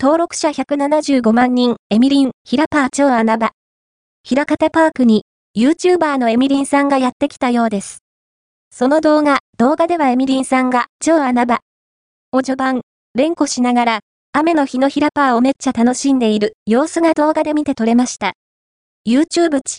登録者175万人、エミリン、ヒラパー超穴場。平方パークに、YouTuber のエミリンさんがやってきたようです。その動画、動画ではエミリンさんが、超穴場。お序盤、連呼しながら、雨の日のヒラパーをめっちゃ楽しんでいる様子が動画で見て取れました。YouTube 地、